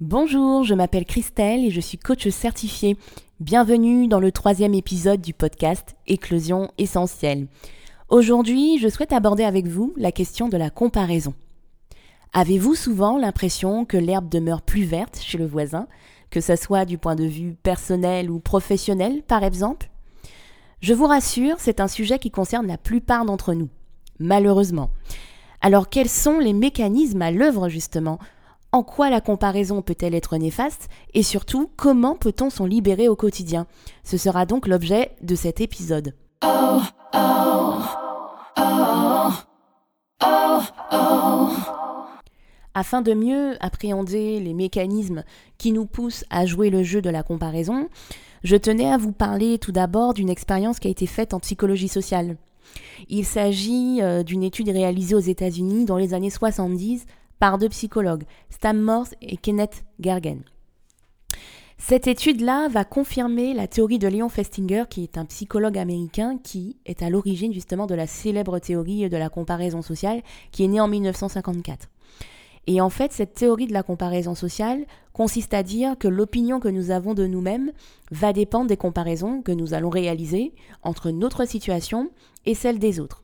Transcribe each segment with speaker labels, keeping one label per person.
Speaker 1: Bonjour, je m'appelle Christelle et je suis coach certifié. Bienvenue dans le troisième épisode du podcast Éclosion essentielle. Aujourd'hui, je souhaite aborder avec vous la question de la comparaison. Avez-vous souvent l'impression que l'herbe demeure plus verte chez le voisin, que ce soit du point de vue personnel ou professionnel par exemple? Je vous rassure, c'est un sujet qui concerne la plupart d'entre nous, malheureusement. Alors quels sont les mécanismes à l'œuvre justement? En quoi la comparaison peut-elle être néfaste? Et surtout, comment peut-on s'en libérer au quotidien? Ce sera donc l'objet de cet épisode. Afin de mieux appréhender les mécanismes qui nous poussent à jouer le jeu de la comparaison, je tenais à vous parler tout d'abord d'une expérience qui a été faite en psychologie sociale. Il s'agit euh, d'une étude réalisée aux États-Unis dans les années 70 par deux psychologues, Stam Morse et Kenneth Gergen. Cette étude-là va confirmer la théorie de Léon Festinger, qui est un psychologue américain qui est à l'origine justement de la célèbre théorie de la comparaison sociale, qui est née en 1954. Et en fait, cette théorie de la comparaison sociale consiste à dire que l'opinion que nous avons de nous-mêmes va dépendre des comparaisons que nous allons réaliser entre notre situation et celle des autres.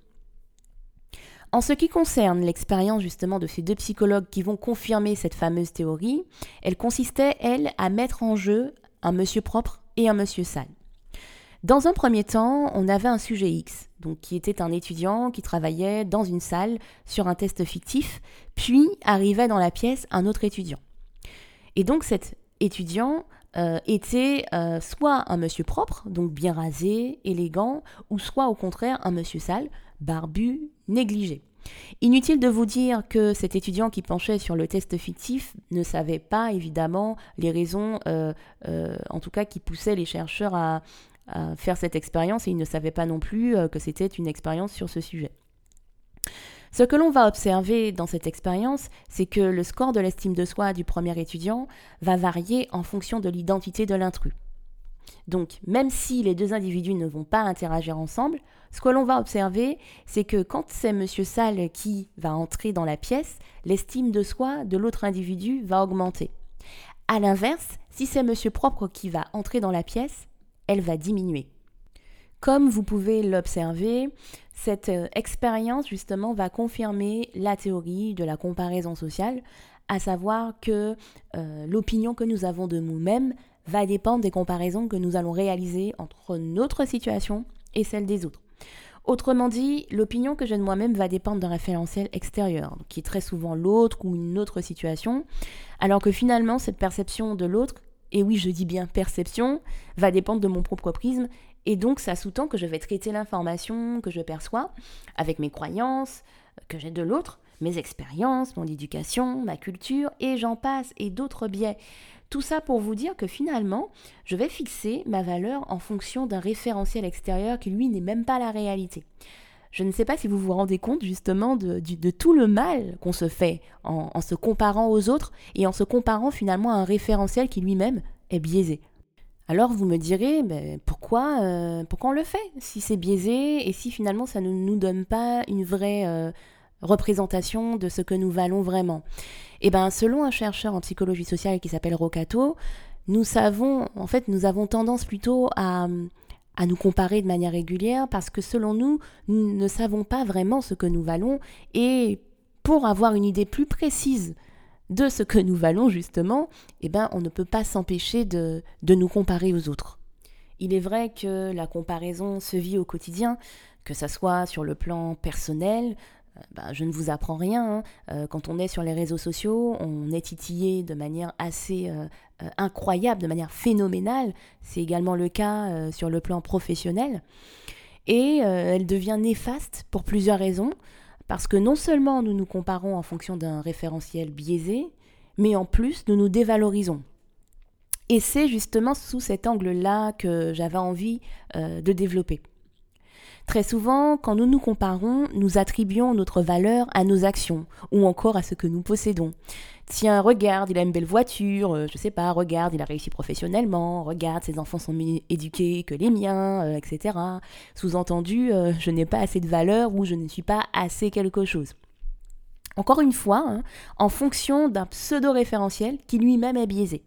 Speaker 1: En ce qui concerne l'expérience justement de ces deux psychologues qui vont confirmer cette fameuse théorie, elle consistait, elle, à mettre en jeu un monsieur propre et un monsieur sale. Dans un premier temps, on avait un sujet X, donc qui était un étudiant qui travaillait dans une salle sur un test fictif, puis arrivait dans la pièce un autre étudiant. Et donc cet étudiant euh, était euh, soit un monsieur propre, donc bien rasé, élégant, ou soit au contraire un monsieur sale, barbu, négligé. Inutile de vous dire que cet étudiant qui penchait sur le test fictif ne savait pas évidemment les raisons, euh, en tout cas qui poussaient les chercheurs à, faire cette expérience et il ne savait pas non plus euh, que c'était une expérience sur ce sujet. Ce que l'on va observer dans cette expérience, c'est que le score de l'estime de soi du premier étudiant va varier en fonction de l'identité de l'intrus. Donc, même si les deux individus ne vont pas interagir ensemble, ce que l'on va observer, c'est que quand c'est Monsieur Salle qui va entrer dans la pièce, l'estime de soi de l'autre individu va augmenter. A l'inverse, si c'est Monsieur Propre qui va entrer dans la pièce, elle va diminuer. Comme vous pouvez l'observer, cette euh, expérience justement va confirmer la théorie de la comparaison sociale, à savoir que euh, l'opinion que nous avons de nous-mêmes va dépendre des comparaisons que nous allons réaliser entre notre situation et celle des autres. Autrement dit, l'opinion que j'ai de moi-même va dépendre d'un référentiel extérieur, qui est très souvent l'autre ou une autre situation, alors que finalement cette perception de l'autre et oui, je dis bien perception, va dépendre de mon propre prisme, et donc ça sous-tend que je vais traiter l'information que je perçois avec mes croyances que j'ai de l'autre, mes expériences, mon éducation, ma culture, et j'en passe, et d'autres biais. Tout ça pour vous dire que finalement, je vais fixer ma valeur en fonction d'un référentiel extérieur qui lui n'est même pas la réalité. Je ne sais pas si vous vous rendez compte justement de, tout le mal qu'on se fait en, se comparant aux autres et en se comparant finalement à un référentiel qui lui-même est biaisé. Alors vous me direz, ben, pourquoi, euh, pourquoi on le fait si c'est biaisé et si finalement ça ne nous donne pas une vraie euh, représentation de ce que nous valons vraiment? Eh bien selon un chercheur en psychologie sociale qui s'appelle Rocato, nous savons, en fait nous avons tendance plutôt à à nous comparer de manière régulière parce que selon nous, nous ne savons pas vraiment ce que nous valons et pour avoir une idée plus précise de ce que nous valons justement, eh ben, on ne peut pas s'empêcher de, de nous comparer aux autres. Il est vrai que la comparaison se vit au quotidien, que ce soit sur le plan personnel, euh, bah, je ne vous apprends rien. Hein. Euh, quand on est sur les réseaux sociaux, on est titillé de manière assez euh, incroyable, de manière phénoménale. C'est également le cas sur le plan professionnel. Et elle devient néfaste pour plusieurs raisons. Parce que non seulement nous nous comparons en fonction d'un référentiel biaisé, mais en plus nous nous dévalorisons. Et c'est justement sous cet angle-là que j'avais envie de développer. Très souvent, quand nous nous comparons, nous attribuons notre valeur à nos actions ou encore à ce que nous possédons. Tiens, regarde, il a une belle voiture, euh, je sais pas, regarde, il a réussi professionnellement, regarde, ses enfants sont mieux éduqués que les miens, euh, etc. Sous-entendu, euh, je n'ai pas assez de valeur ou je ne suis pas assez quelque chose. Encore une fois, hein, en fonction d'un pseudo-référentiel qui lui-même est biaisé.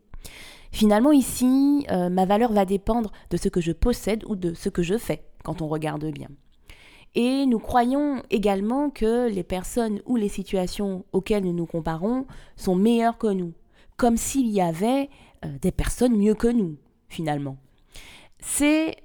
Speaker 1: Finalement, ici, ma valeur va dépendre de ce que je possède ou de ce que je fais, quand on regarde bien. Et nous croyons également que les personnes ou les situations auxquelles nous nous comparons sont meilleures que nous, comme s'il y avait euh, des personnes mieux que nous, finalement. C'est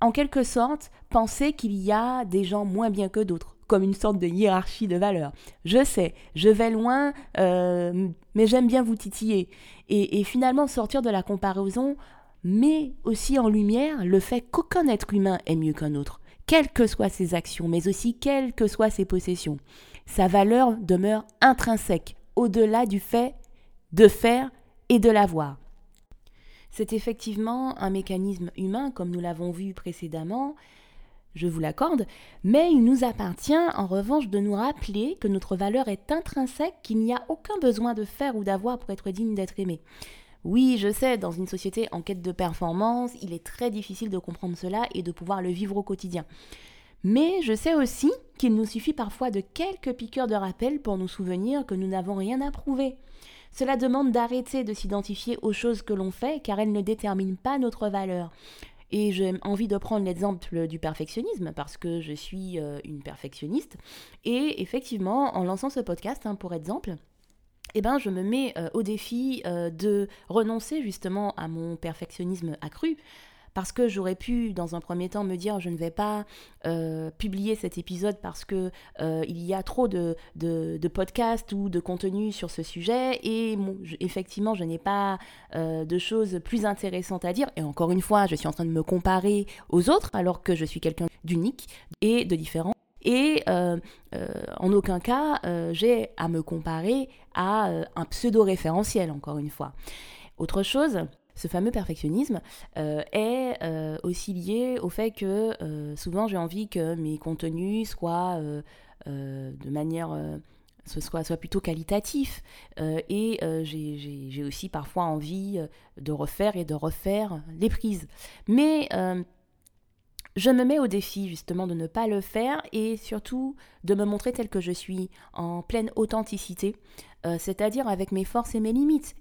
Speaker 1: en quelque sorte penser qu'il y a des gens moins bien que d'autres, comme une sorte de hiérarchie de valeurs. Je sais, je vais loin, euh, mais j'aime bien vous titiller. Et, et finalement sortir de la comparaison met aussi en lumière le fait qu'aucun être humain est mieux qu'un autre quelles que soient ses actions, mais aussi quelles que soient ses possessions. Sa valeur demeure intrinsèque, au-delà du fait de faire et de l'avoir. C'est effectivement un mécanisme humain, comme nous l'avons vu précédemment, je vous l'accorde, mais il nous appartient en revanche de nous rappeler que notre valeur est intrinsèque, qu'il n'y a aucun besoin de faire ou d'avoir pour être digne d'être aimé. Oui, je sais, dans une société en quête de performance, il est très difficile de comprendre cela et de pouvoir le vivre au quotidien. Mais je sais aussi qu'il nous suffit parfois de quelques piqûres de rappel pour nous souvenir que nous n'avons rien à prouver. Cela demande d'arrêter de s'identifier aux choses que l'on fait car elles ne déterminent pas notre valeur. Et j'ai envie de prendre l'exemple du perfectionnisme parce que je suis euh, une perfectionniste. Et effectivement, en lançant ce podcast, hein, pour exemple, eh ben, je me mets euh, au défi euh, de renoncer justement à mon perfectionnisme accru. Parce que j'aurais pu, dans un premier temps, me dire je ne vais pas euh, publier cet épisode parce que il y a trop de, de, podcasts ou de contenu sur ce sujet et effectivement je n'ai pas de choses plus intéressantes à dire. Et encore une fois, je suis en train de me comparer aux autres alors que je suis quelqu'un d'unique et de différent. Et euh, euh, en aucun cas, euh, j'ai à me comparer à un pseudo-référentiel, encore une fois. Autre chose, ce fameux perfectionnisme est aussi lié au fait que souvent j'ai envie que mes contenus soient de manière ce soit, soit plutôt qualitatif. et j'ai aussi parfois envie de refaire et de refaire les prises. Mais je me mets au défi justement de ne pas le faire et surtout de me montrer tel que je suis, en pleine authenticité, euh, c'est-à-dire avec mes forces et mes limites.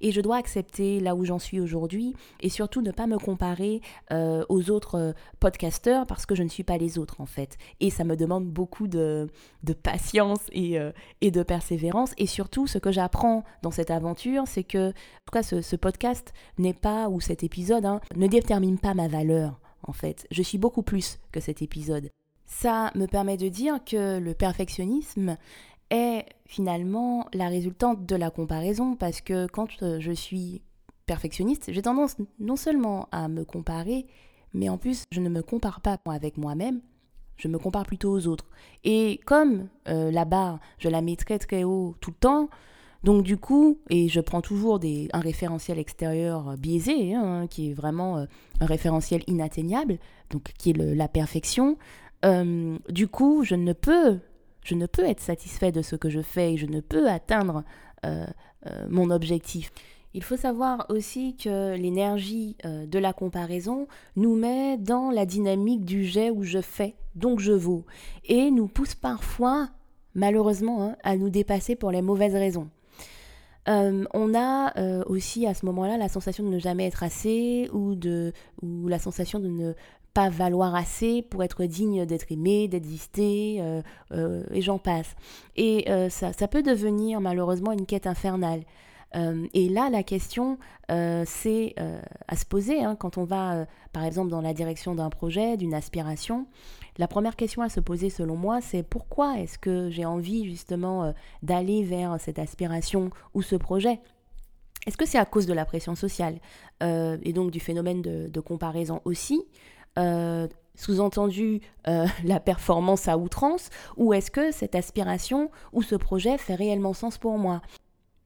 Speaker 1: Et je dois accepter là où j'en suis aujourd'hui et surtout ne pas me comparer euh, aux autres euh, podcasteurs parce que je ne suis pas les autres en fait. Et ça me demande beaucoup de, patience et, et, de persévérance. Et surtout, ce que j'apprends dans cette aventure, c'est que, en tout cas, ce, podcast n'est pas, ou cet épisode, hein, ne détermine pas ma valeur en fait. Je suis beaucoup plus que cet épisode. Ça me permet de dire que le perfectionnisme est finalement la résultante de la comparaison parce que quand euh, je suis perfectionniste, j'ai tendance non seulement à me comparer, mais en plus je ne me compare pas avec moi-même, je me compare plutôt aux autres. Et comme euh, la barre, je la mets très très haut tout le temps, donc du coup, et je prends toujours des, un référentiel extérieur biaisé, hein, qui est vraiment euh, un référentiel inatteignable, donc qui est la perfection. Euh, du coup, je ne peux, je ne peux être satisfait de ce que je fais et je ne peux atteindre euh, mon objectif. Il faut savoir aussi que l'énergie de la comparaison nous met dans la dynamique du j'ai ou je fais, donc je vaux, et nous pousse parfois, malheureusement, hein, à nous dépasser pour les mauvaises raisons. Euh, on a euh, aussi à ce moment-là la sensation de ne jamais être assez ou, de, ou la sensation de ne pas valoir assez pour être digne d'être aimé, d'exister, euh, et j'en passe. Et ça, ça, peut devenir malheureusement une quête infernale. Et là, la question, c'est à se poser hein, quand on va, par exemple, dans la direction d'un projet, d'une aspiration. La première question à se poser selon moi, c'est pourquoi est-ce que j'ai envie justement euh, d'aller vers cette aspiration ou ce projet? Est-ce que c'est à cause de la pression sociale? Euh, et donc du phénomène de, comparaison aussi euh, sous-entendu la performance à outrance, ou est-ce que cette aspiration ou ce projet fait réellement sens pour moi?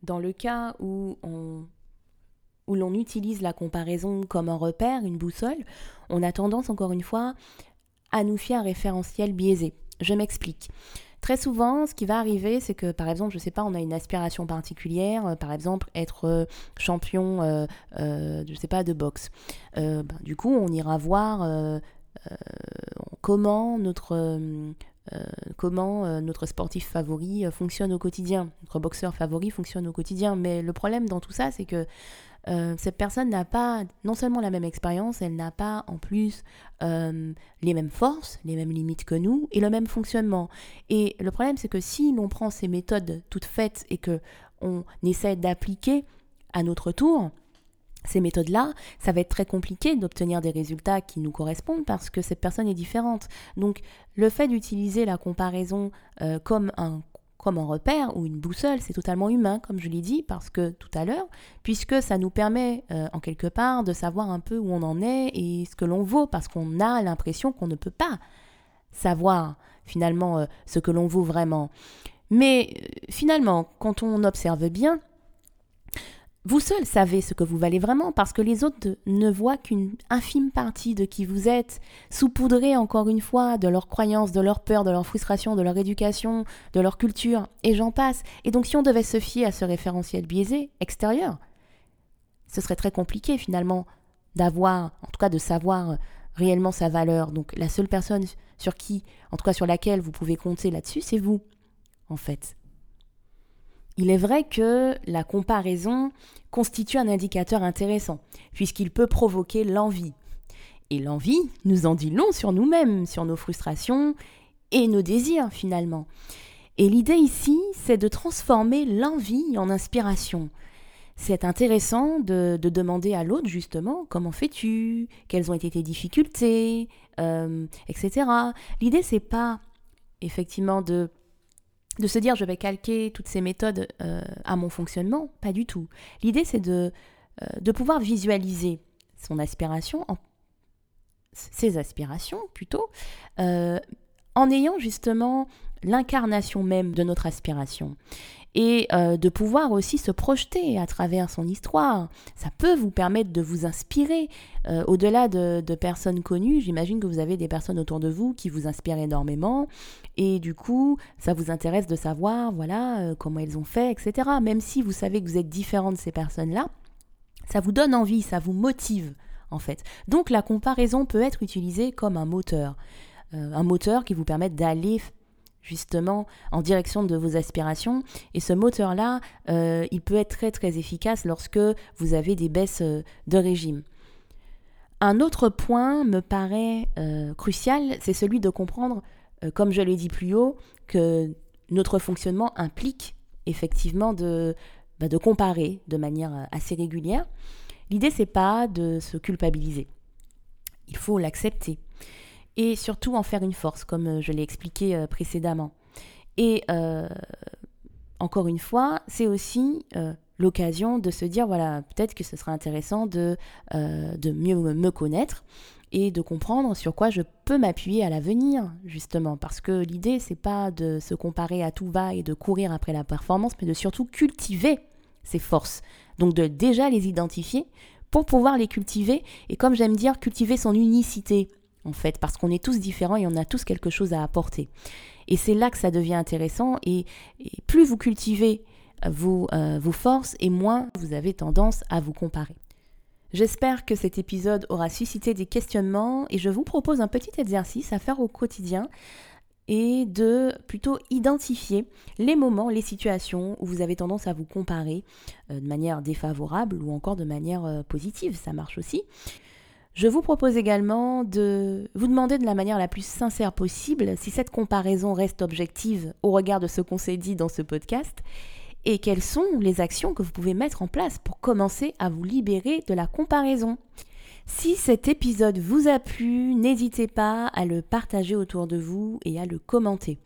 Speaker 1: Dans le cas où où l'on utilise la comparaison comme un repère, une boussole, on a tendance encore une fois à nous fier un référentiel biaisé. Je m'explique. Très souvent, ce qui va arriver, c'est que par exemple, je ne sais pas, on a une aspiration particulière, euh, par exemple être euh, champion, euh, je sais pas, de boxe. Ben, du coup, on ira voir comment notre comment notre sportif favori fonctionne au quotidien, notre boxeur favori fonctionne au quotidien. Mais le problème dans tout ça, c'est que euh, cette personne n'a pas non seulement la même expérience, elle n'a pas en plus euh, les mêmes forces, les mêmes limites que nous et le même fonctionnement. Et le problème, c'est que si l'on prend ces méthodes toutes faites et que on essaie d'appliquer à notre tour, ces méthodes-là, ça va être très compliqué d'obtenir des résultats qui nous correspondent parce que cette personne est différente. Donc le fait d'utiliser la comparaison euh, comme un comme un repère ou une boussole, c'est totalement humain, comme je l'ai dit, parce que tout à l'heure, puisque ça nous permet euh, en quelque part de savoir un peu où on en est et ce que l'on vaut, parce qu'on a l'impression qu'on ne peut pas savoir finalement euh, ce que l'on vaut vraiment. Mais finalement, quand on observe bien, vous seul savez ce que vous valez vraiment parce que les autres ne voient qu'une infime partie de qui vous êtes, saupoudrés encore une fois de leurs croyances, de leurs peurs, de leurs frustrations, de leur éducation, de leur culture, et j'en passe. Et donc si on devait se fier à ce référentiel biaisé extérieur, ce serait très compliqué finalement d'avoir, en tout cas de savoir réellement sa valeur. Donc la seule personne sur qui, en tout cas sur laquelle vous pouvez compter là-dessus, c'est vous, en fait. Il est vrai que la comparaison constitue un indicateur intéressant, puisqu'il peut provoquer l'envie. Et l'envie nous en dit long sur nous-mêmes, sur nos frustrations et nos désirs finalement. Et l'idée ici, c'est de transformer l'envie en inspiration. C'est intéressant de, demander à l'autre justement comment fais-tu, quelles ont été tes difficultés, euh, etc. L'idée c'est pas effectivement de de se dire je vais calquer toutes ces méthodes euh, à mon fonctionnement, pas du tout. L'idée c'est de, euh, de pouvoir visualiser son aspiration, ses aspirations plutôt, euh, en ayant justement l'incarnation même de notre aspiration et euh, de pouvoir aussi se projeter à travers son histoire. Ça peut vous permettre de vous inspirer. Euh, au-delà de, personnes connues, j'imagine que vous avez des personnes autour de vous qui vous inspirent énormément et du coup, ça vous intéresse de savoir, voilà, euh, comment elles ont fait, etc. Même si vous savez que vous êtes différent de ces personnes-là, ça vous donne envie, ça vous motive en fait. Donc la comparaison peut être utilisée comme un moteur. un moteur qui vous permet d'aller justement en direction de vos aspirations. Et ce moteur-là, euh, il peut être très efficace lorsque vous avez des baisses euh, de régime. Un autre point me paraît euh, crucial, c'est celui de comprendre, comme je l'ai dit plus haut, que notre fonctionnement implique effectivement de, bah, de comparer de manière assez régulière. L'idée, c'est pas de se culpabiliser. Il faut l'accepter et surtout en faire une force, comme euh, je l'ai expliqué euh, précédemment. Et euh, encore une fois, c'est aussi l'occasion de se dire, voilà, peut-être que ce sera intéressant de, de mieux me connaître et de comprendre sur quoi je peux m'appuyer à l'avenir, justement. Parce que l'idée, c'est pas de se comparer à tout va et de courir après la performance, mais de surtout cultiver ses forces. Donc de déjà les identifier pour pouvoir les cultiver et comme j'aime dire, cultiver son unicité en fait, parce qu'on est tous différents et on a tous quelque chose à apporter. Et c'est là que ça devient intéressant, et, plus vous cultivez vos, euh, vos forces, et moins vous avez tendance à vous comparer. J'espère que cet épisode aura suscité des questionnements, et je vous propose un petit exercice à faire au quotidien et de plutôt identifier les moments, les situations où vous avez tendance à vous comparer euh, de manière défavorable ou encore de manière euh, positive, ça marche aussi. Je vous propose également de vous demander de la manière la plus sincère possible si cette comparaison reste objective au regard de ce qu'on s'est dit dans ce podcast et quelles sont les actions que vous pouvez mettre en place pour commencer à vous libérer de la comparaison. Si cet épisode vous a plu, n'hésitez pas à le partager autour de vous et à le commenter.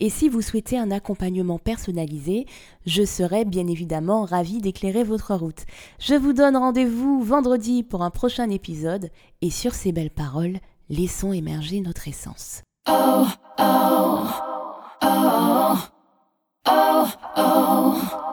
Speaker 1: Et si vous souhaitez un accompagnement personnalisé, je serai bien évidemment ravie d'éclairer votre route. Je vous donne rendez-vous vendredi pour un prochain épisode et sur ces belles paroles, laissons émerger notre essence. Oh, oh, oh.